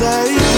say?